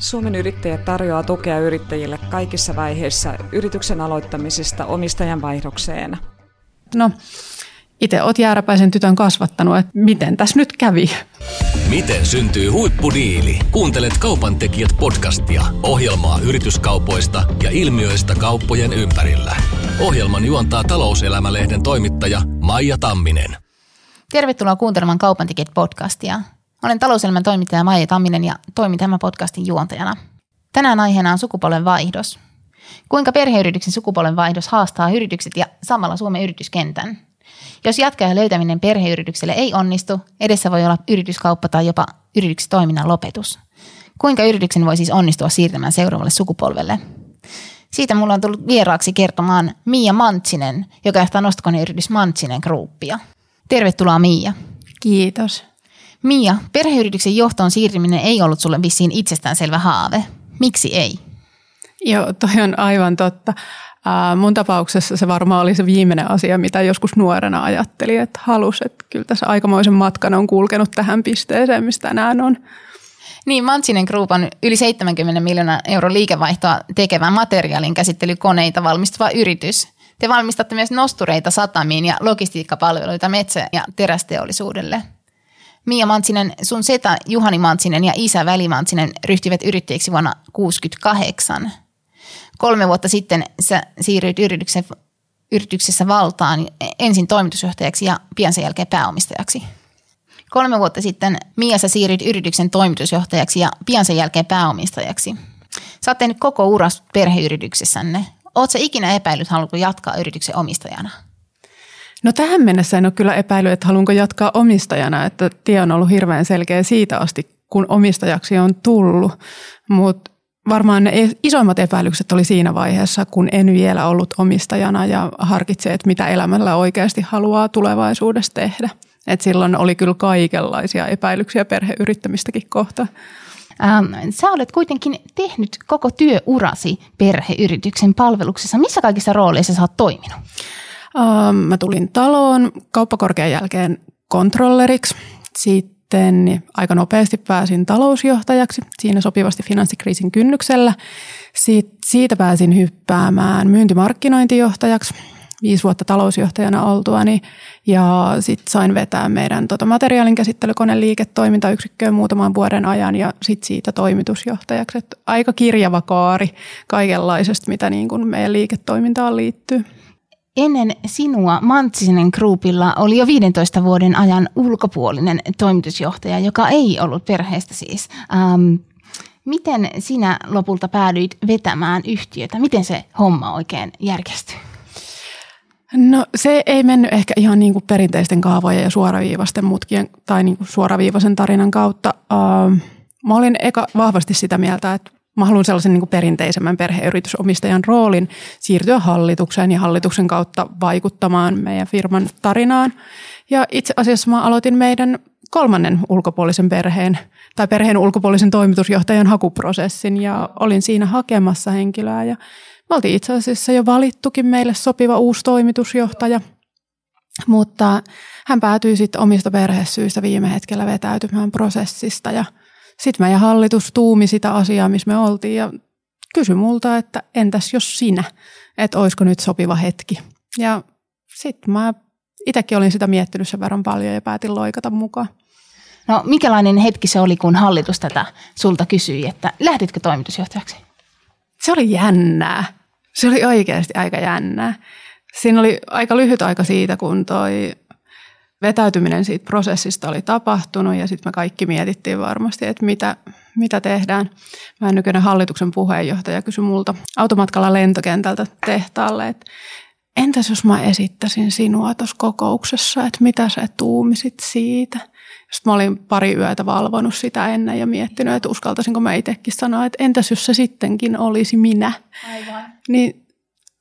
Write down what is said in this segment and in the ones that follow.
Suomen yrittäjät tarjoaa tukea yrittäjille kaikissa vaiheissa yrityksen aloittamisesta omistajan vaihdokseen. No, itse olet jääräpäisen tytön kasvattanut, että miten tässä nyt kävi? Miten syntyy huippudiili? Kuuntelet Kaupan tekijät podcastia, ohjelmaa yrityskaupoista ja ilmiöistä kauppojen ympärillä. Ohjelman juontaa talouselämälehden toimittaja Maija Tamminen. Tervetuloa kuuntelemaan Kaupan tekijät podcastia. Olen talouselämän toimittaja Maija Tamminen ja toimin tämän podcastin juontajana. Tänään aiheena on sukupolven vaihdos. Kuinka perheyrityksen sukupolven vaihdos haastaa yritykset ja samalla Suomen yrityskentän? Jos jatkajan löytäminen perheyritykselle ei onnistu, edessä voi olla yrityskauppa tai jopa yritystoiminnan lopetus. Kuinka yrityksen voi siis onnistua siirtämään seuraavalle sukupolvelle? Siitä mulla on tullut vieraaksi kertomaan Mia Mantsinen, joka johtaa nostokoneyritys Mantsinen Groupia. Tervetuloa Mia. Kiitos. Mia, perheyrityksen johtoon siirtyminen ei ollut sulle vissiin itsestäänselvä haave. Miksi ei? Joo, toi on aivan totta. mun tapauksessa se varmaan oli se viimeinen asia, mitä joskus nuorena ajattelin, että halus, että kyllä tässä aikamoisen matkan on kulkenut tähän pisteeseen, mistä tänään on. Niin, Mantsinen Group on yli 70 miljoonaa euro liikevaihtoa tekevän materiaalin käsittelykoneita valmistava yritys. Te valmistatte myös nostureita satamiin ja logistiikkapalveluita metsä- ja terästeollisuudelle – Mia Mantsinen, sun setä Juhani Mantsinen ja isä Väli Mantsinen ryhtyivät yrittäjiksi vuonna 1968. Kolme vuotta sitten sä siirryit yrityksen, yrityksessä valtaan ensin toimitusjohtajaksi ja pian sen jälkeen pääomistajaksi. Kolme vuotta sitten Mia sä siirryit yrityksen toimitusjohtajaksi ja pian sen jälkeen pääomistajaksi. Sä oot tehnyt koko uras perheyrityksessänne. Oletko ikinä epäillyt, haluatko jatkaa yrityksen omistajana? No tähän mennessä en ole kyllä epäillyt, että haluanko jatkaa omistajana, että tie on ollut hirveän selkeä siitä asti, kun omistajaksi on tullut. Mutta varmaan ne isoimmat epäilykset oli siinä vaiheessa, kun en vielä ollut omistajana ja harkitsee, että mitä elämällä oikeasti haluaa tulevaisuudessa tehdä. Et silloin oli kyllä kaikenlaisia epäilyksiä perheyrittämistäkin kohtaan. Ähm, sä olet kuitenkin tehnyt koko työurasi perheyrityksen palveluksessa. Missä kaikissa rooleissa sä oot toiminut? Ähm, mä tulin taloon kauppakorkean jälkeen kontrolleriksi. Sitten aika nopeasti pääsin talousjohtajaksi siinä sopivasti finanssikriisin kynnyksellä. Sitten siitä pääsin hyppäämään myyntimarkkinointijohtajaksi viisi vuotta talousjohtajana oltuani ja sitten sain vetää meidän tota materiaalin käsittelykoneen liiketoimintayksikköön muutaman vuoden ajan ja sitten siitä toimitusjohtajaksi. Et aika kirjava kaari kaikenlaisesta, mitä niin kun meidän liiketoimintaan liittyy. Ennen sinua Mantsinen Groupilla oli jo 15 vuoden ajan ulkopuolinen toimitusjohtaja, joka ei ollut perheestä siis. Ähm, miten sinä lopulta päädyit vetämään yhtiötä? Miten se homma oikein järkestyi? No se ei mennyt ehkä ihan niin kuin perinteisten kaavojen ja suoraviivasten mutkien tai niin kuin suoraviivaisen tarinan kautta. Ähm, mä olin eka vahvasti sitä mieltä, että mä haluan sellaisen niin kuin perinteisemmän perheyritysomistajan roolin siirtyä hallitukseen ja hallituksen kautta vaikuttamaan meidän firman tarinaan. Ja itse asiassa mä aloitin meidän kolmannen ulkopuolisen perheen tai perheen ulkopuolisen toimitusjohtajan hakuprosessin ja olin siinä hakemassa henkilöä ja me oltiin itse asiassa jo valittukin meille sopiva uusi toimitusjohtaja, mutta hän päätyi sitten omista perhesyistä viime hetkellä vetäytymään prosessista ja – sitten meidän hallitus tuumi sitä asiaa, missä me oltiin ja kysyi multa, että entäs jos sinä, että olisiko nyt sopiva hetki. Ja sitten mä itsekin olin sitä miettinyt sen verran paljon ja päätin loikata mukaan. No mikälainen hetki se oli, kun hallitus tätä sulta kysyi, että lähditkö toimitusjohtajaksi? Se oli jännää. Se oli oikeasti aika jännää. Siinä oli aika lyhyt aika siitä, kun toi vetäytyminen siitä prosessista oli tapahtunut ja sitten me kaikki mietittiin varmasti, että mitä, mitä tehdään. Mä nykyinen hallituksen puheenjohtaja kysyi multa automatkalla lentokentältä tehtaalle, että entäs jos mä esittäisin sinua tuossa kokouksessa, että mitä sä tuumisit siitä? Sitten mä olin pari yötä valvonut sitä ennen ja miettinyt, että uskaltaisinko mä itsekin sanoa, että entäs jos se sittenkin olisi minä. Aivan. Niin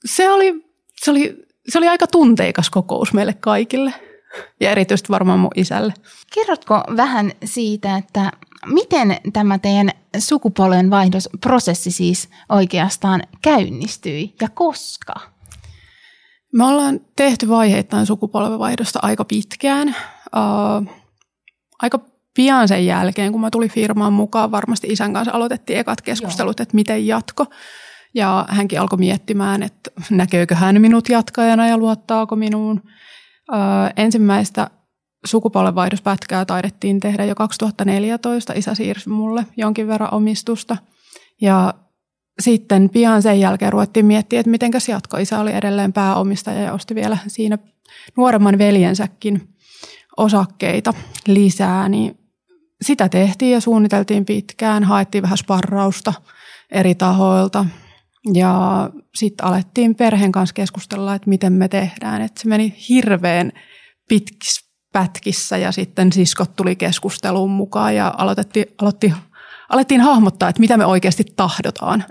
se oli, se oli, se oli aika tunteikas kokous meille kaikille ja erityisesti varmaan mun isälle. Kerrotko vähän siitä, että miten tämä teidän sukupolven vaihdosprosessi siis oikeastaan käynnistyi ja koska? Me ollaan tehty vaiheittain sukupolvenvaihdosta aika pitkään. Uh, aika pian sen jälkeen, kun mä tulin firmaan mukaan, varmasti isän kanssa aloitettiin ekat keskustelut, Joo. että miten jatko. Ja hänkin alkoi miettimään, että näkeekö hän minut jatkajana ja luottaako minuun. Öö, ensimmäistä sukupolvenvaihdospätkää taidettiin tehdä jo 2014. Isä siirsi mulle jonkin verran omistusta. Ja sitten pian sen jälkeen ruvettiin miettiä, että mitenkäs jatko. Isä oli edelleen pääomistaja ja osti vielä siinä nuoremman veljensäkin osakkeita lisää. Niin sitä tehtiin ja suunniteltiin pitkään, haettiin vähän sparrausta eri tahoilta. Ja sitten alettiin perheen kanssa keskustella, että miten me tehdään. Että se meni hirveän pitkis pätkissä ja sitten siskot tuli keskusteluun mukaan ja aloitettiin, aloitti, alettiin hahmottaa, että mitä me oikeasti tahdotaan.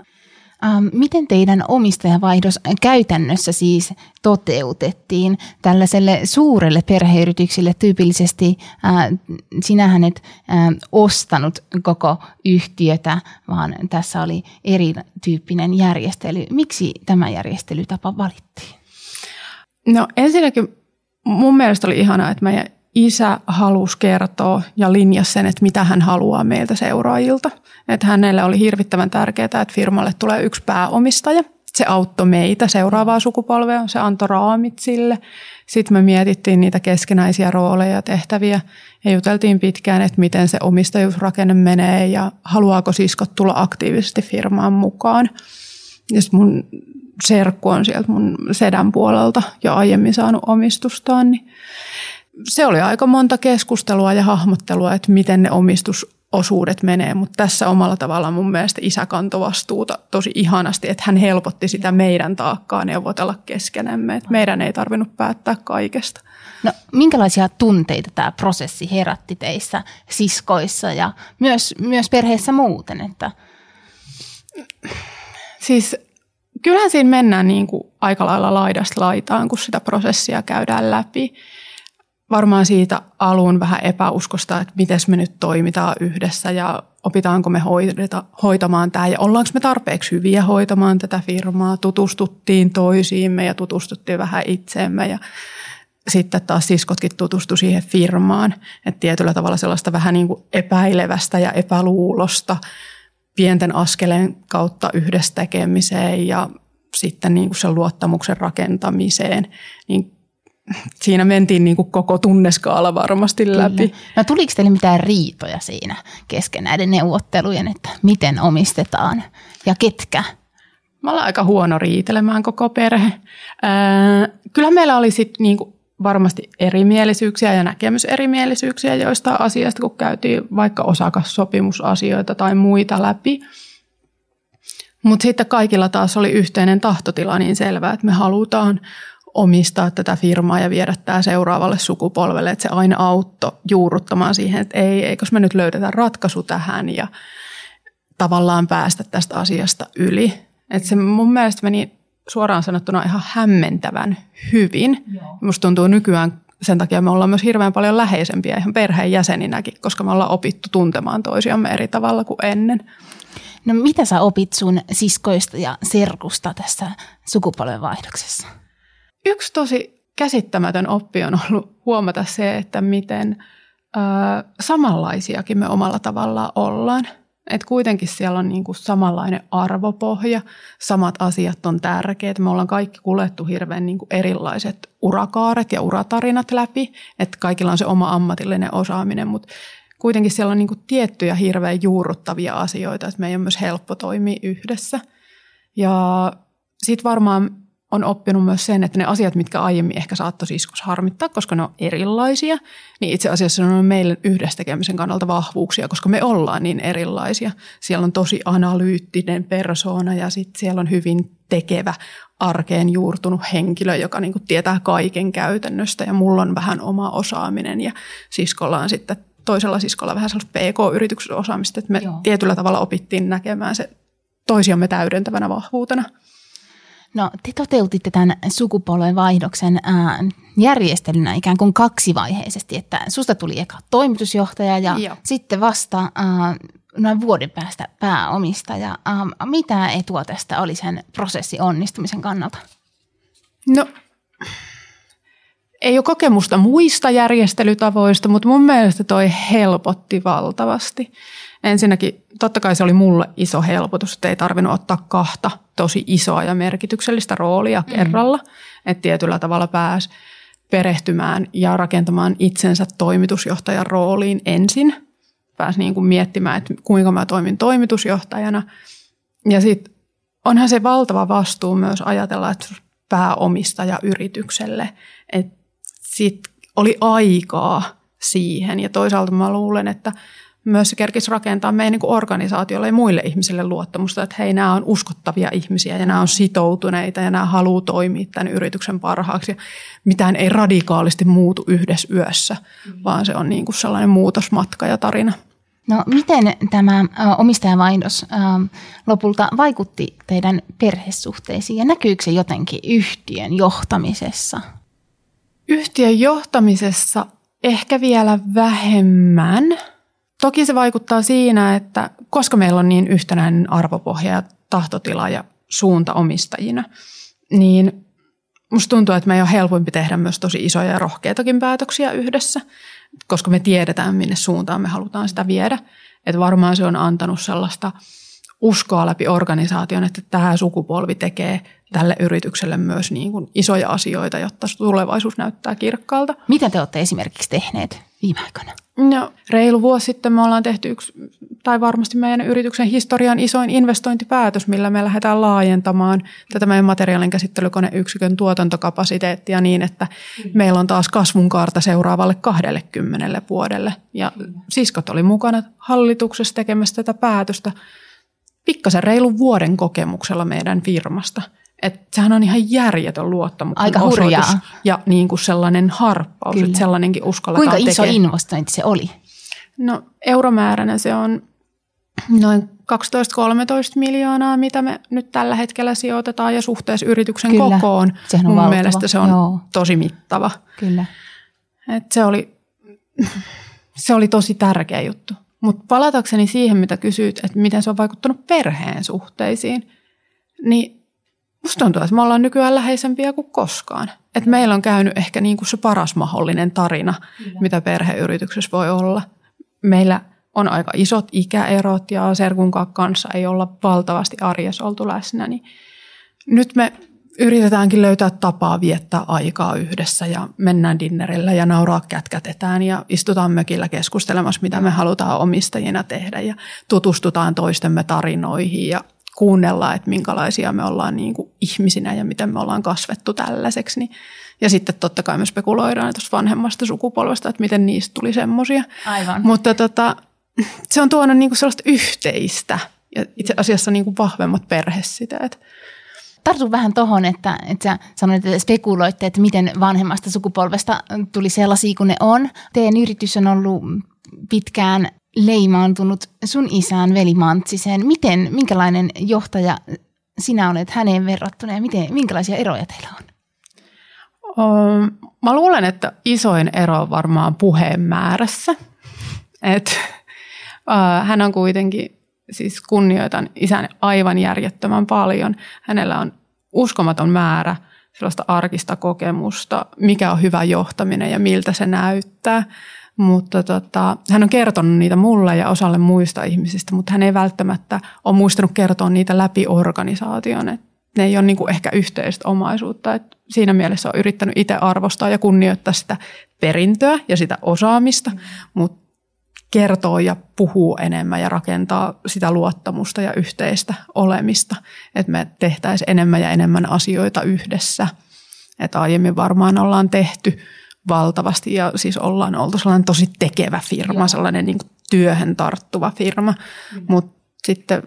Ähm, miten teidän omistajavaihdos käytännössä siis toteutettiin tällaiselle suurelle perheyrityksille tyypillisesti? Äh, sinähän et äh, ostanut koko yhtiötä, vaan tässä oli erityyppinen järjestely. Miksi tämä järjestelytapa valittiin? No ensinnäkin mun mielestä oli ihanaa, että meidän isä halusi kertoa ja linjasi sen, että mitä hän haluaa meiltä seuraajilta. Että hänelle oli hirvittävän tärkeää, että firmalle tulee yksi pääomistaja. Se auttoi meitä, seuraavaa sukupolvea, se antoi raamit sille. Sitten me mietittiin niitä keskenäisiä rooleja ja tehtäviä ja juteltiin pitkään, että miten se omistajuusrakenne menee ja haluaako siskot tulla aktiivisesti firmaan mukaan. Ja mun serkku on sieltä mun sedän puolelta jo aiemmin saanut omistustaan, niin se oli aika monta keskustelua ja hahmottelua, että miten ne omistusosuudet menee, mutta tässä omalla tavallaan mun mielestä isä kantoi vastuuta tosi ihanasti, että hän helpotti sitä meidän taakkaa neuvotella keskenämme, että meidän ei tarvinnut päättää kaikesta. No, minkälaisia tunteita tämä prosessi herätti teissä siskoissa ja myös, myös perheessä muuten? Että... Siis kyllähän siinä mennään niin kuin aika lailla laidasta laitaan, kun sitä prosessia käydään läpi varmaan siitä alun vähän epäuskosta, että miten me nyt toimitaan yhdessä ja opitaanko me hoideta, hoitamaan tämä ja ollaanko me tarpeeksi hyviä hoitamaan tätä firmaa. Tutustuttiin toisiimme ja tutustuttiin vähän itseemme ja sitten taas siskotkin tutustu siihen firmaan. Että tietyllä tavalla sellaista vähän niin kuin epäilevästä ja epäluulosta pienten askeleen kautta yhdessä tekemiseen ja sitten niin kuin sen luottamuksen rakentamiseen, niin siinä mentiin niin kuin koko tunneskaala varmasti läpi. Kyllä. No tuliko teille mitään riitoja siinä kesken näiden neuvottelujen, että miten omistetaan ja ketkä? Mä olen aika huono riitelemään koko perhe. kyllä meillä oli sitten niin varmasti erimielisyyksiä ja näkemyserimielisyyksiä joista asiasta, kun käytiin vaikka osakassopimusasioita tai muita läpi. Mutta sitten kaikilla taas oli yhteinen tahtotila niin selvää, että me halutaan omistaa tätä firmaa ja viedä tämä seuraavalle sukupolvelle, että se aina auttoi juurruttamaan siihen, että ei, eikös me nyt löydetä ratkaisu tähän ja tavallaan päästä tästä asiasta yli. Että se mun mielestä meni suoraan sanottuna ihan hämmentävän hyvin. Joo. Musta tuntuu nykyään sen takia me ollaan myös hirveän paljon läheisempiä ihan perheenjäseninäkin, koska me ollaan opittu tuntemaan toisiamme eri tavalla kuin ennen. No mitä sä opit sun siskoista ja serkusta tässä sukupolvenvaihdoksessa? Yksi tosi käsittämätön oppi on ollut huomata se, että miten ö, samanlaisiakin me omalla tavallaan ollaan. Et kuitenkin siellä on niinku samanlainen arvopohja, samat asiat on tärkeät. Me ollaan kaikki kuljettu hirveän niinku erilaiset urakaaret ja uratarinat läpi, että kaikilla on se oma ammatillinen osaaminen, mutta kuitenkin siellä on niinku tiettyjä hirveän juurruttavia asioita, että meidän on myös helppo toimia yhdessä. Ja sitten varmaan on oppinut myös sen, että ne asiat, mitkä aiemmin ehkä saattoi siskos harmittaa, koska ne on erilaisia, niin itse asiassa ne on meille yhdessä tekemisen kannalta vahvuuksia, koska me ollaan niin erilaisia. Siellä on tosi analyyttinen persoona ja sitten siellä on hyvin tekevä, arkeen juurtunut henkilö, joka niin tietää kaiken käytännöstä ja mulla on vähän oma osaaminen ja siskolla on sitten toisella siskolla vähän sellaista PK-yrityksen osaamista, että me Joo. tietyllä tavalla opittiin näkemään se toisiamme täydentävänä vahvuutena. No te toteutitte tämän sukupolven vaihdoksen ää, järjestelynä ikään kuin kaksivaiheisesti, että susta tuli eka toimitusjohtaja ja Joo. sitten vasta ää, noin vuoden päästä pääomistaja. Ää, mitä etua tästä oli sen prosessin onnistumisen kannalta? No ei ole kokemusta muista järjestelytavoista, mutta mun mielestä toi helpotti valtavasti. Ensinnäkin totta kai se oli mulle iso helpotus, että ei tarvinnut ottaa kahta tosi isoa ja merkityksellistä roolia mm. kerralla. Että tietyllä tavalla pääsi perehtymään ja rakentamaan itsensä toimitusjohtajan rooliin ensin. Pääsi niin kuin miettimään, että kuinka mä toimin toimitusjohtajana. Ja sitten onhan se valtava vastuu myös ajatella, että pääomistaja yritykselle, että sit oli aikaa siihen. Ja toisaalta mä luulen, että myös se kerkisi rakentaa meidän niin organisaatiolle ja muille ihmisille luottamusta, että hei, nämä on uskottavia ihmisiä ja nämä on sitoutuneita ja nämä haluaa toimia tämän yrityksen parhaaksi. Ja mitään ei radikaalisti muutu yhdessä yössä, mm. vaan se on niin kuin sellainen muutosmatka ja tarina. No miten tämä omistajavaihdos lopulta vaikutti teidän perhesuhteisiin ja näkyykö se jotenkin yhtiön johtamisessa? Yhtiön johtamisessa ehkä vielä vähemmän – Toki se vaikuttaa siinä, että koska meillä on niin yhtenäinen arvopohja ja tahtotila ja suunta omistajina, niin musta tuntuu, että me ei ole helpompi tehdä myös tosi isoja ja rohkeitakin päätöksiä yhdessä, koska me tiedetään, minne suuntaan me halutaan sitä viedä. Että varmaan se on antanut sellaista uskoa läpi organisaation, että tämä sukupolvi tekee tälle yritykselle myös niin kuin isoja asioita, jotta tulevaisuus näyttää kirkkaalta. Mitä te olette esimerkiksi tehneet viime aikoina? No, reilu vuosi sitten me ollaan tehty yksi, tai varmasti meidän yrityksen historian isoin investointipäätös, millä me lähdetään laajentamaan tätä meidän materiaalin käsittelykoneyksikön tuotantokapasiteettia niin, että mm. meillä on taas kasvun kaarta seuraavalle 20 vuodelle. Ja siskot oli mukana hallituksessa tekemässä tätä päätöstä pikkasen reilun vuoden kokemuksella meidän firmasta – että sehän on ihan järjetön luottamuksen Aika hurjaa. ja niin kuin sellainen harppaus, Kyllä. että sellainenkin uskalletaan Kuinka iso tekee. investointi se oli? No euromääränä se on noin 12-13 miljoonaa, mitä me nyt tällä hetkellä sijoitetaan ja suhteessa yrityksen Kyllä. kokoon. Sehän on mun valtava. mielestä se on Joo. tosi mittava. Kyllä. Et se, oli, se oli tosi tärkeä juttu. Mutta palatakseni siihen, mitä kysyit, että miten se on vaikuttanut perheen suhteisiin, niin Musta tuntuu, että me ollaan nykyään läheisempiä kuin koskaan. Et meillä on käynyt ehkä niin kuin se paras mahdollinen tarina, Kyllä. mitä perheyrityksessä voi olla. Meillä on aika isot ikäerot ja serkun kanssa ei olla valtavasti arjessa oltu läsnä. Niin nyt me yritetäänkin löytää tapaa viettää aikaa yhdessä ja mennään dinnerillä ja nauraa kätkätetään ja istutaan mökillä keskustelemassa, mitä me halutaan omistajina tehdä ja tutustutaan toistemme tarinoihin ja kuunnella, että minkälaisia me ollaan niin kuin ihmisinä ja miten me ollaan kasvettu tällaiseksi. Niin, ja sitten totta kai me spekuloidaan tuosta vanhemmasta sukupolvesta, että miten niistä tuli semmoisia. Aivan. Mutta tota, se on tuonut niin kuin sellaista yhteistä ja itse asiassa niin kuin vahvemmat perhesiteet. Tartu vähän tuohon, että, että sä sanoit, että spekuloitte, että miten vanhemmasta sukupolvesta tuli sellaisia kuin ne on. Teidän yritys on ollut pitkään leimaantunut sun isään veli Mantsiseen. Miten, minkälainen johtaja sinä olet häneen verrattuna ja miten, minkälaisia eroja teillä on? Mä luulen, että isoin ero on varmaan puheen määrässä. Et, hän on kuitenkin, siis kunnioitan isän aivan järjettömän paljon. Hänellä on uskomaton määrä sellaista arkista kokemusta, mikä on hyvä johtaminen ja miltä se näyttää. Mutta tota, hän on kertonut niitä mulle ja osalle muista ihmisistä, mutta hän ei välttämättä ole muistanut kertoa niitä läpi organisaation. Et ne ei ole niin kuin ehkä yhteistä omaisuutta. Et siinä mielessä on yrittänyt itse arvostaa ja kunnioittaa sitä perintöä ja sitä osaamista, mutta kertoo ja puhuu enemmän ja rakentaa sitä luottamusta ja yhteistä olemista, että me tehtäisiin enemmän ja enemmän asioita yhdessä. Että aiemmin varmaan ollaan tehty – valtavasti ja siis ollaan oltu sellainen tosi tekevä firma, Joo. sellainen niin kuin työhön tarttuva firma, mm. mutta sitten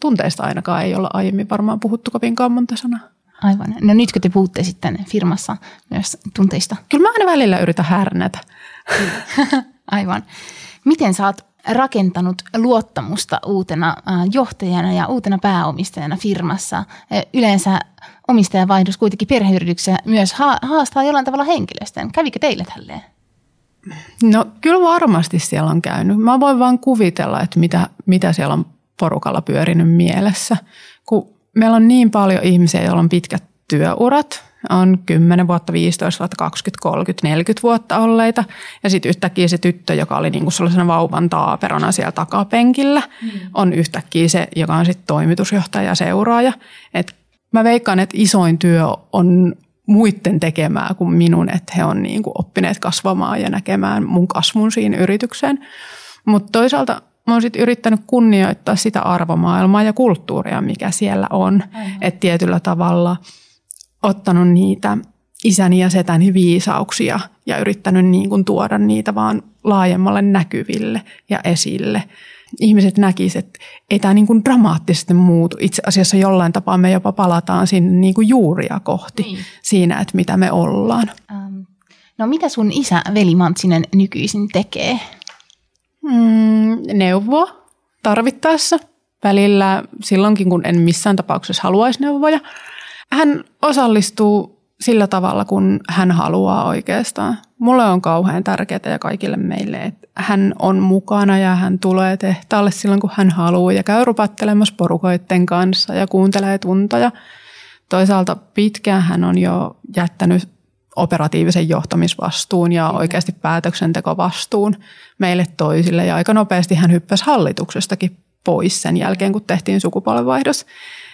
tunteista ainakaan ei olla aiemmin varmaan puhuttu kovinkaan monta sanaa. Aivan. No nytkö te puhutte sitten firmassa myös tunteista? Kyllä mä aina välillä yritän härnätä. Aivan. Miten sä oot rakentanut luottamusta uutena johtajana ja uutena pääomistajana firmassa? Yleensä omistajavaihdos kuitenkin perheyrityksessä myös haastaa jollain tavalla henkilöstön. Kävikö teille tälleen? No kyllä varmasti siellä on käynyt. Mä voin vaan kuvitella, että mitä, mitä siellä on porukalla pyörinyt mielessä. Kun meillä on niin paljon ihmisiä, joilla on pitkät työurat on 10 vuotta, 15 vuotta, 20, 30, 40 vuotta olleita. Ja sitten yhtäkkiä se tyttö, joka oli niinku sellaisena vauvan taaperona siellä takapenkillä, mm. on yhtäkkiä se, joka on sitten toimitusjohtaja ja seuraaja. Et mä veikkaan, että isoin työ on muiden tekemää kuin minun, että he on niinku oppineet kasvamaan ja näkemään mun kasvun siinä yritykseen. Mutta toisaalta mä oon sit yrittänyt kunnioittaa sitä arvomaailmaa ja kulttuuria, mikä siellä on. Että tietyllä tavalla ottanut niitä isäni ja setäni viisauksia ja yrittänyt niin kuin tuoda niitä vaan laajemmalle näkyville ja esille. Ihmiset näkisivät, että ei tämä niin kuin dramaattisesti muutu. Itse asiassa jollain tapaa me jopa palataan sinne niin kuin juuria kohti niin. siinä, että mitä me ollaan. Um, no mitä sun isä Veli Mantsinen nykyisin tekee? Mm, neuvo tarvittaessa. Välillä silloinkin, kun en missään tapauksessa haluaisi neuvoja. Hän osallistuu sillä tavalla, kun hän haluaa oikeastaan. Mulle on kauhean tärkeää ja kaikille meille, että hän on mukana ja hän tulee tehtaalle silloin, kun hän haluaa ja käy rupattelemassa porukoiden kanssa ja kuuntelee tuntoja. Toisaalta pitkään hän on jo jättänyt operatiivisen johtamisvastuun ja oikeasti päätöksentekovastuun meille toisille. Ja aika nopeasti hän hyppäsi hallituksestakin pois sen jälkeen, kun tehtiin sukupolvenvaihdos.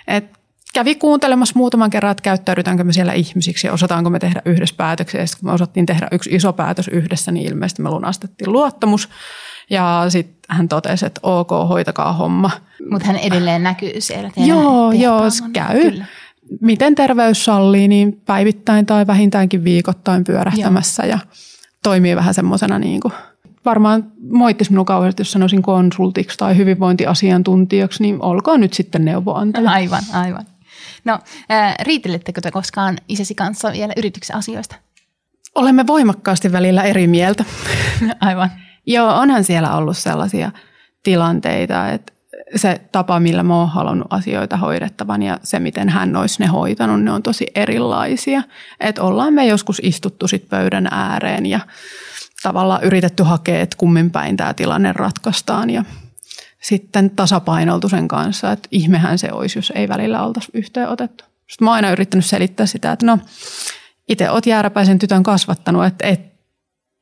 Et kävi kuuntelemassa muutaman kerran, että käyttäydytäänkö me siellä ihmisiksi ja osataanko me tehdä yhdessä päätöksiä. Ja sitten kun me osattiin tehdä yksi iso päätös yhdessä, niin ilmeisesti me lunastettiin luottamus. Ja sitten hän totesi, että ok, hoitakaa homma. Mutta hän edelleen näkyy siellä Joo, joo, käy. Kyllä miten terveys sallii, niin päivittäin tai vähintäänkin viikoittain pyörähtämässä Joo. ja toimii vähän semmoisena niin kuin, varmaan moittisi minun kauheasti, jos sanoisin konsultiksi tai hyvinvointiasiantuntijaksi, niin olkoon nyt sitten neuvoantaja. Aivan, aivan. No, äh, riitelettekö te koskaan isäsi kanssa vielä yrityksen asioista? Olemme voimakkaasti välillä eri mieltä. Aivan. Joo, onhan siellä ollut sellaisia tilanteita, että se tapa, millä mä oon halunnut asioita hoidettavan ja se, miten hän olisi ne hoitanut, ne on tosi erilaisia. Että ollaan me joskus istuttu sit pöydän ääreen ja tavallaan yritetty hakea, että kummin päin tämä tilanne ratkaistaan ja sitten tasapainoltu sen kanssa, että ihmehän se olisi, jos ei välillä oltaisi yhteen otettu. Sitten mä oon aina yrittänyt selittää sitä, että no itse oot jääräpäisen tytön kasvattanut, että, että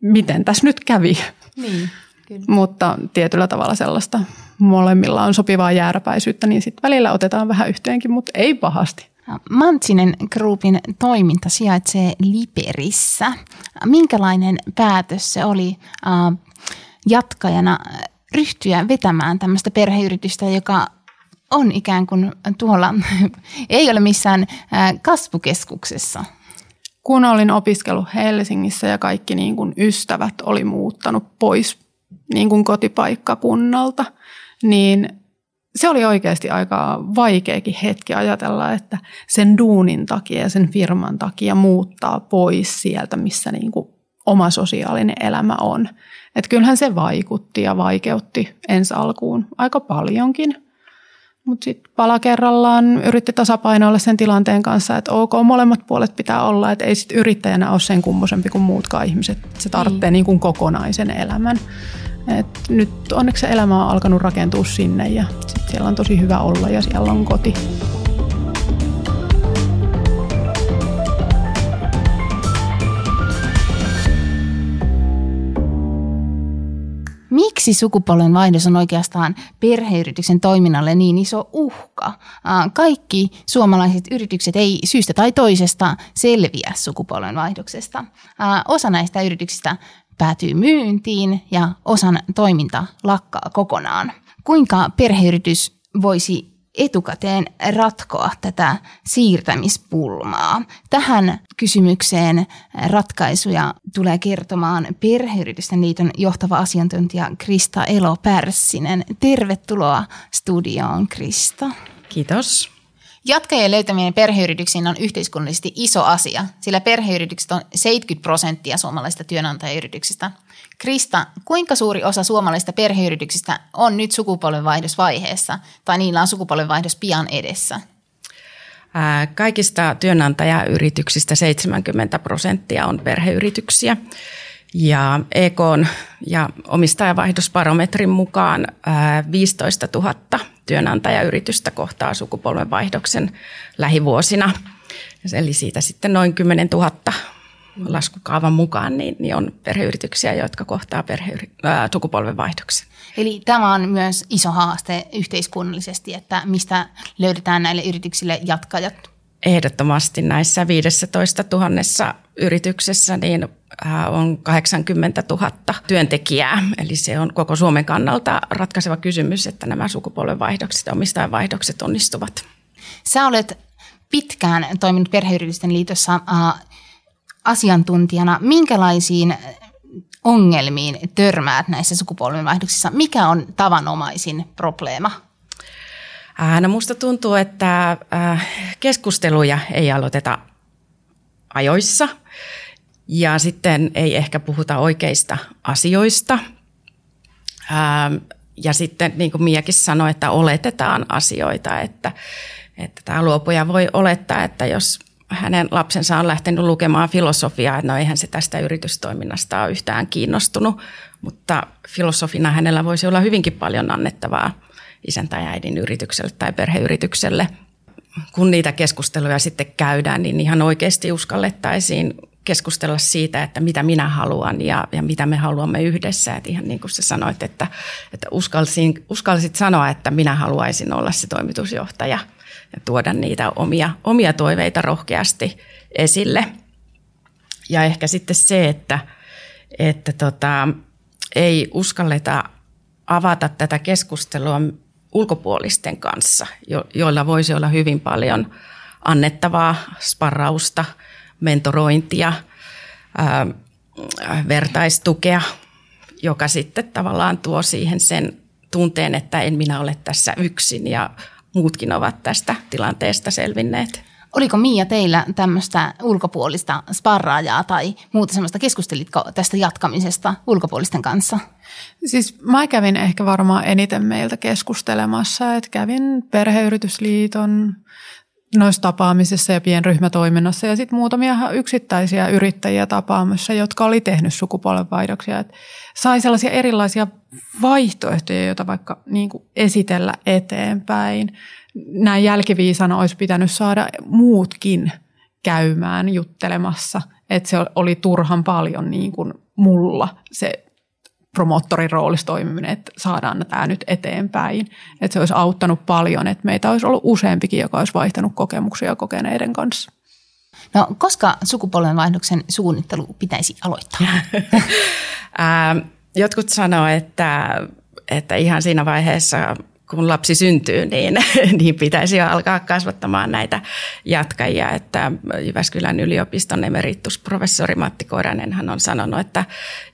miten tässä nyt kävi. Niin, kyllä. Mutta tietyllä tavalla sellaista molemmilla on sopivaa jääräpäisyyttä, niin sitten välillä otetaan vähän yhteenkin, mutta ei pahasti. Mantsinen Groupin toiminta sijaitsee Liberissä. Minkälainen päätös se oli äh, jatkajana ryhtyä vetämään tämmöistä perheyritystä, joka on ikään kuin tuolla, ei ole missään kasvukeskuksessa? Kun olin opiskellut Helsingissä ja kaikki niin kuin ystävät oli muuttanut pois niin kuin kotipaikkakunnalta – niin se oli oikeasti aika vaikeakin hetki ajatella, että sen duunin takia ja sen firman takia muuttaa pois sieltä, missä niin kuin oma sosiaalinen elämä on. Että kyllähän se vaikutti ja vaikeutti ensi alkuun aika paljonkin. Mutta sitten pala kerrallaan yritti tasapainoilla sen tilanteen kanssa, että ok, molemmat puolet pitää olla, että ei sitten yrittäjänä ole sen kummosempi kuin muutkaan ihmiset. Se tarvitsee niin. niin kuin kokonaisen elämän. Et nyt onneksi se elämä on alkanut rakentua sinne ja sit siellä on tosi hyvä olla ja siellä on koti. Miksi sukupolven vaihdos on oikeastaan perheyrityksen toiminnalle niin iso uhka? Kaikki suomalaiset yritykset ei syystä tai toisesta selviä sukupolven vaihdoksesta. Osa näistä yrityksistä päätyy myyntiin ja osan toiminta lakkaa kokonaan. Kuinka perheyritys voisi etukäteen ratkoa tätä siirtämispulmaa? Tähän kysymykseen ratkaisuja tulee kertomaan Perheyritysten liiton johtava asiantuntija Krista Elo-Pärssinen. Tervetuloa studioon, Krista. Kiitos. Jatkajien löytäminen perheyrityksiin on yhteiskunnallisesti iso asia, sillä perheyritykset on 70 prosenttia suomalaisista työnantajayrityksistä. Krista, kuinka suuri osa suomalaisista perheyrityksistä on nyt sukupolvenvaihdosvaiheessa tai niillä on sukupolvenvaihdos pian edessä? Kaikista työnantajayrityksistä 70 prosenttia on perheyrityksiä. Ja EK ja omistajavaihdosbarometrin mukaan 15 000 työnantajayritystä kohtaa sukupolvenvaihdoksen lähivuosina. Eli siitä sitten noin 10 000 laskukaavan mukaan niin, niin on perheyrityksiä, jotka kohtaa perhe, ää, sukupolvenvaihdoksen. Eli tämä on myös iso haaste yhteiskunnallisesti, että mistä löydetään näille yrityksille jatkajat? Ehdottomasti näissä 15 000 yrityksessä niin on 80 000 työntekijää. Eli se on koko Suomen kannalta ratkaiseva kysymys, että nämä sukupolvenvaihdokset ja omistajavaihdokset onnistuvat. Sä olet pitkään toiminut perheyritysten liitossa äh, asiantuntijana. Minkälaisiin ongelmiin törmäät näissä sukupolvenvaihdoksissa? Mikä on tavanomaisin probleema? Äh, no musta tuntuu, että äh, keskusteluja ei aloiteta ajoissa ja sitten ei ehkä puhuta oikeista asioista. Ähm, ja sitten niin kuin Miakin sanoi, että oletetaan asioita, että, että tämä luopuja voi olettaa, että jos hänen lapsensa on lähtenyt lukemaan filosofiaa, että no eihän se tästä yritystoiminnasta ole yhtään kiinnostunut, mutta filosofina hänellä voisi olla hyvinkin paljon annettavaa isän tai äidin yritykselle tai perheyritykselle. Kun niitä keskusteluja sitten käydään, niin ihan oikeasti uskallettaisiin keskustella siitä, että mitä minä haluan ja, ja mitä me haluamme yhdessä. Että ihan niin kuin sä sanoit, että, että uskalsin, uskallisit sanoa, että minä haluaisin olla se toimitusjohtaja ja tuoda niitä omia, omia toiveita rohkeasti esille. Ja ehkä sitten se, että, että tota, ei uskalleta avata tätä keskustelua ulkopuolisten kanssa, jo, joilla voisi olla hyvin paljon annettavaa sparrausta, mentorointia, ää, vertaistukea, joka sitten tavallaan tuo siihen sen tunteen, että en minä ole tässä yksin ja muutkin ovat tästä tilanteesta selvinneet. Oliko Miia teillä tämmöistä ulkopuolista sparraajaa tai muuta semmoista, keskustelitko tästä jatkamisesta ulkopuolisten kanssa? Siis mä kävin ehkä varmaan eniten meiltä keskustelemassa, että kävin perheyritysliiton noissa tapaamisissa ja pienryhmätoiminnassa ja sitten muutamia yksittäisiä yrittäjiä tapaamassa, jotka oli tehnyt sukupolvenvaihdoksia. Et sai sellaisia erilaisia vaihtoehtoja, joita vaikka niin esitellä eteenpäin. Näin jälkiviisana olisi pitänyt saada muutkin käymään juttelemassa, että se oli turhan paljon niin kuin mulla se promottorin roolissa toimiminen, että saadaan tämä nyt eteenpäin. Että se olisi auttanut paljon, että meitä olisi ollut useampikin, joka olisi vaihtanut kokemuksia kokeneiden kanssa. No, koska sukupolvenvaihdoksen suunnittelu pitäisi aloittaa? Jotkut sanoo, että, että ihan siinä vaiheessa, kun lapsi syntyy, niin, niin pitäisi jo alkaa kasvattamaan näitä jatkajia. Että Jyväskylän yliopiston emeritusprofessori Matti Koiranen hän on sanonut, että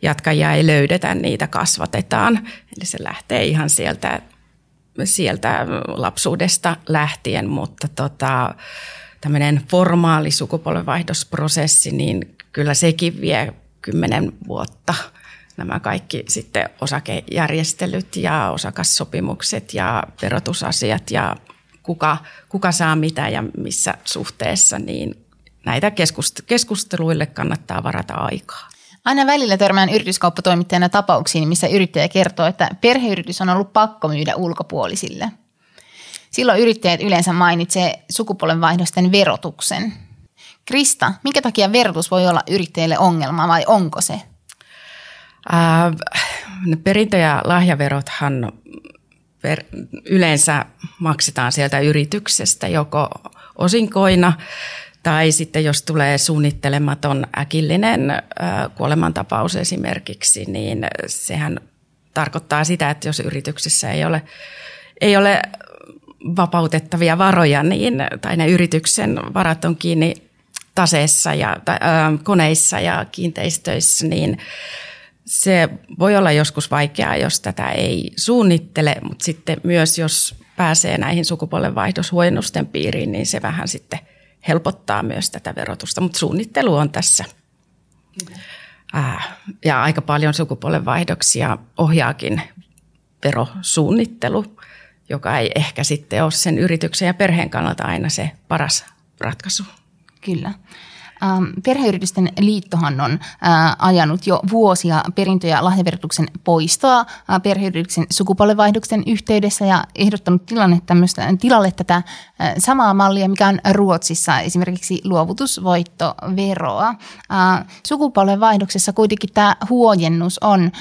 jatkajia ei löydetä, niitä kasvatetaan. Eli se lähtee ihan sieltä, sieltä lapsuudesta lähtien, mutta tota, tämmöinen formaali sukupolvenvaihdosprosessi, niin kyllä sekin vie kymmenen vuotta – nämä kaikki sitten osakejärjestelyt ja osakassopimukset ja verotusasiat ja kuka, kuka saa mitä ja missä suhteessa, niin näitä keskusteluille kannattaa varata aikaa. Aina välillä törmään yrityskauppatoimittajana tapauksiin, missä yrittäjä kertoo, että perheyritys on ollut pakko myydä ulkopuolisille. Silloin yrittäjät yleensä mainitsee sukupuolenvaihdosten verotuksen. Krista, minkä takia verotus voi olla yrittäjille ongelma vai onko se? Perintö- ja lahjaverothan yleensä maksetaan sieltä yrityksestä joko osinkoina tai sitten jos tulee suunnittelematon äkillinen kuolemantapaus esimerkiksi, niin sehän tarkoittaa sitä, että jos yrityksessä ei ole, ei ole vapautettavia varoja, niin, tai ne yrityksen varat on kiinni taseessa ja tai, äh, koneissa ja kiinteistöissä, niin se voi olla joskus vaikeaa, jos tätä ei suunnittele, mutta sitten myös jos pääsee näihin sukupolvenvaihdoshuojennusten piiriin, niin se vähän sitten helpottaa myös tätä verotusta. Mutta suunnittelu on tässä. Äh, ja aika paljon sukupolvenvaihdoksia ohjaakin verosuunnittelu, joka ei ehkä sitten ole sen yrityksen ja perheen kannalta aina se paras ratkaisu. Kyllä. Ähm, perheyritysten liittohan on äh, ajanut jo vuosia perintö- ja lahjaverotuksen poistoa äh, perheyrityksen sukupolvenvaihdoksen yhteydessä ja ehdottanut tilanne tilalle tätä äh, samaa mallia, mikä on Ruotsissa esimerkiksi luovutusvoittoveroa. Sukupolvenvaihdoksessa kuitenkin tämä huojennus on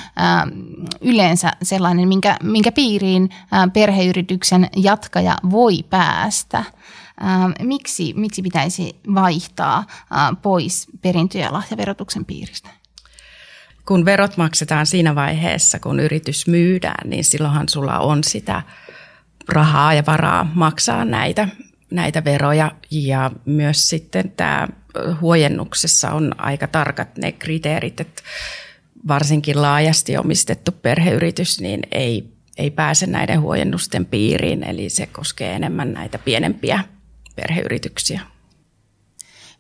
yleensä sellainen, minkä, minkä piiriin perheyrityksen jatkaja voi päästä. Miksi, miksi pitäisi vaihtaa pois perintö- ja lahjaverotuksen piiristä? Kun verot maksetaan siinä vaiheessa, kun yritys myydään, niin silloinhan sulla on sitä rahaa ja varaa maksaa näitä, näitä veroja. Ja myös sitten tämä huojennuksessa on aika tarkat ne kriteerit, että varsinkin laajasti omistettu perheyritys niin ei, ei pääse näiden huojennusten piiriin, eli se koskee enemmän näitä pienempiä perheyrityksiä.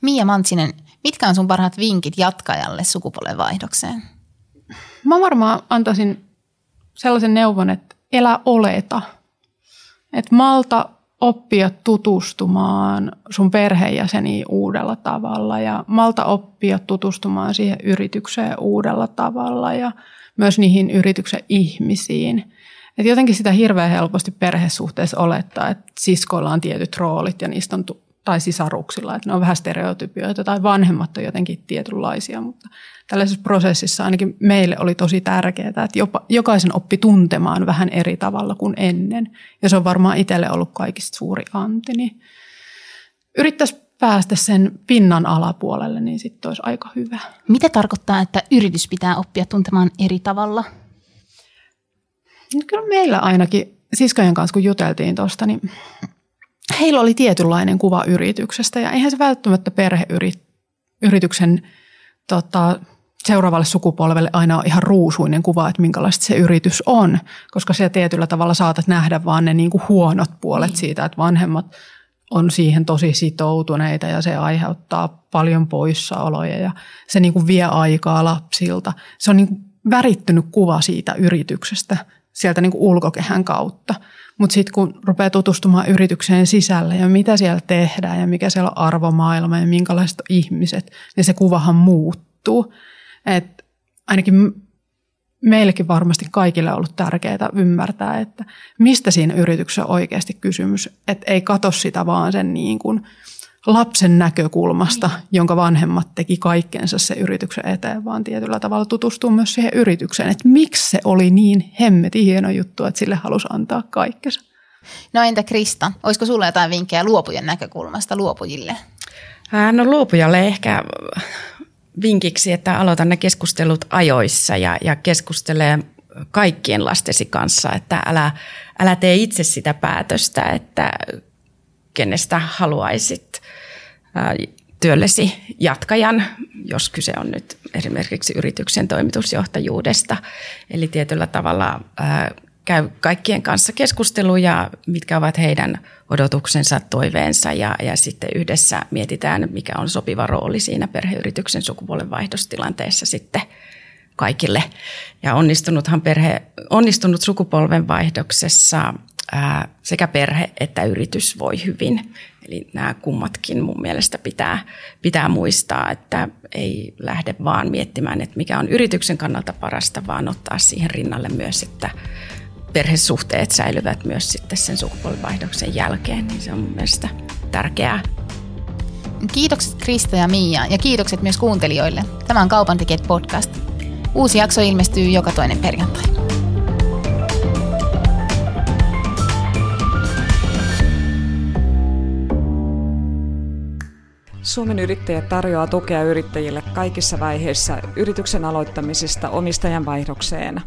Mia Mantsinen, mitkä on sun parhaat vinkit jatkajalle sukupolvenvaihdokseen? Mä varmaan antaisin sellaisen neuvon, että elä oleta. Että malta oppia tutustumaan sun perheenjäseniin uudella tavalla ja malta oppia tutustumaan siihen yritykseen uudella tavalla ja myös niihin yrityksen ihmisiin. Et jotenkin sitä hirveän helposti perhesuhteessa olettaa, että siskoilla on tietyt roolit ja niistä on tai sisaruksilla, että ne on vähän stereotypioita tai vanhemmat on jotenkin tietynlaisia, mutta tällaisessa prosessissa ainakin meille oli tosi tärkeää, että jopa, jokaisen oppi tuntemaan vähän eri tavalla kuin ennen. Ja se on varmaan itselle ollut kaikista suuri anti. Niin yrittäisi päästä sen pinnan alapuolelle, niin sitten olisi aika hyvä. Mitä tarkoittaa, että yritys pitää oppia tuntemaan eri tavalla? No kyllä meillä ainakin siskojen kanssa, kun juteltiin tuosta, niin heillä oli tietynlainen kuva yrityksestä ja eihän se välttämättä perheyrityksen tota, seuraavalle sukupolvelle aina ole ihan ruusuinen kuva, että minkälaista se yritys on, koska se tietyllä tavalla saatat nähdä vaan ne niin kuin huonot puolet niin. siitä, että vanhemmat on siihen tosi sitoutuneita ja se aiheuttaa paljon poissaoloja ja se niin kuin vie aikaa lapsilta. Se on niin kuin värittynyt kuva siitä yrityksestä sieltä niin kuin ulkokehän kautta. Mutta sitten kun rupeaa tutustumaan yritykseen sisälle ja mitä siellä tehdään ja mikä siellä on arvomaailma ja minkälaiset ihmiset, niin se kuvahan muuttuu. Et ainakin meillekin varmasti kaikille on ollut tärkeää ymmärtää, että mistä siinä yrityksessä on oikeasti kysymys. Että ei katso sitä vaan sen niin kuin lapsen näkökulmasta, niin. jonka vanhemmat teki kaikkensa se yrityksen eteen, vaan tietyllä tavalla tutustuu myös siihen yritykseen, että miksi se oli niin hemmetin hieno juttu, että sille halusi antaa kaikkensa. No entä Krista, olisiko sulla jotain vinkkejä luopujen näkökulmasta luopujille? No luopujalle ehkä vinkiksi, että aloita ne keskustelut ajoissa ja, ja keskustelee kaikkien lastesi kanssa, että älä, älä tee itse sitä päätöstä, että kenestä haluaisit työllesi jatkajan, jos kyse on nyt esimerkiksi yrityksen toimitusjohtajuudesta. Eli tietyllä tavalla käy kaikkien kanssa keskusteluja, mitkä ovat heidän odotuksensa, toiveensa ja, ja sitten yhdessä mietitään, mikä on sopiva rooli siinä perheyrityksen sukupuolenvaihdostilanteessa sitten kaikille. Ja onnistunuthan perhe, onnistunut sukupolvenvaihdoksessa ää, sekä perhe että yritys voi hyvin. Eli nämä kummatkin mun mielestä pitää, pitää muistaa, että ei lähde vaan miettimään, että mikä on yrityksen kannalta parasta, vaan ottaa siihen rinnalle myös, että perhesuhteet säilyvät myös sitten sen sukupolvivaihdoksen jälkeen, niin se on mun mielestä tärkeää. Kiitokset Krista ja Mia ja kiitokset myös kuuntelijoille. Tämä on Kaupan podcast. Uusi jakso ilmestyy joka toinen perjantai. Suomen yrittäjät tarjoaa tukea yrittäjille kaikissa vaiheissa yrityksen aloittamisesta omistajan vaihdokseen.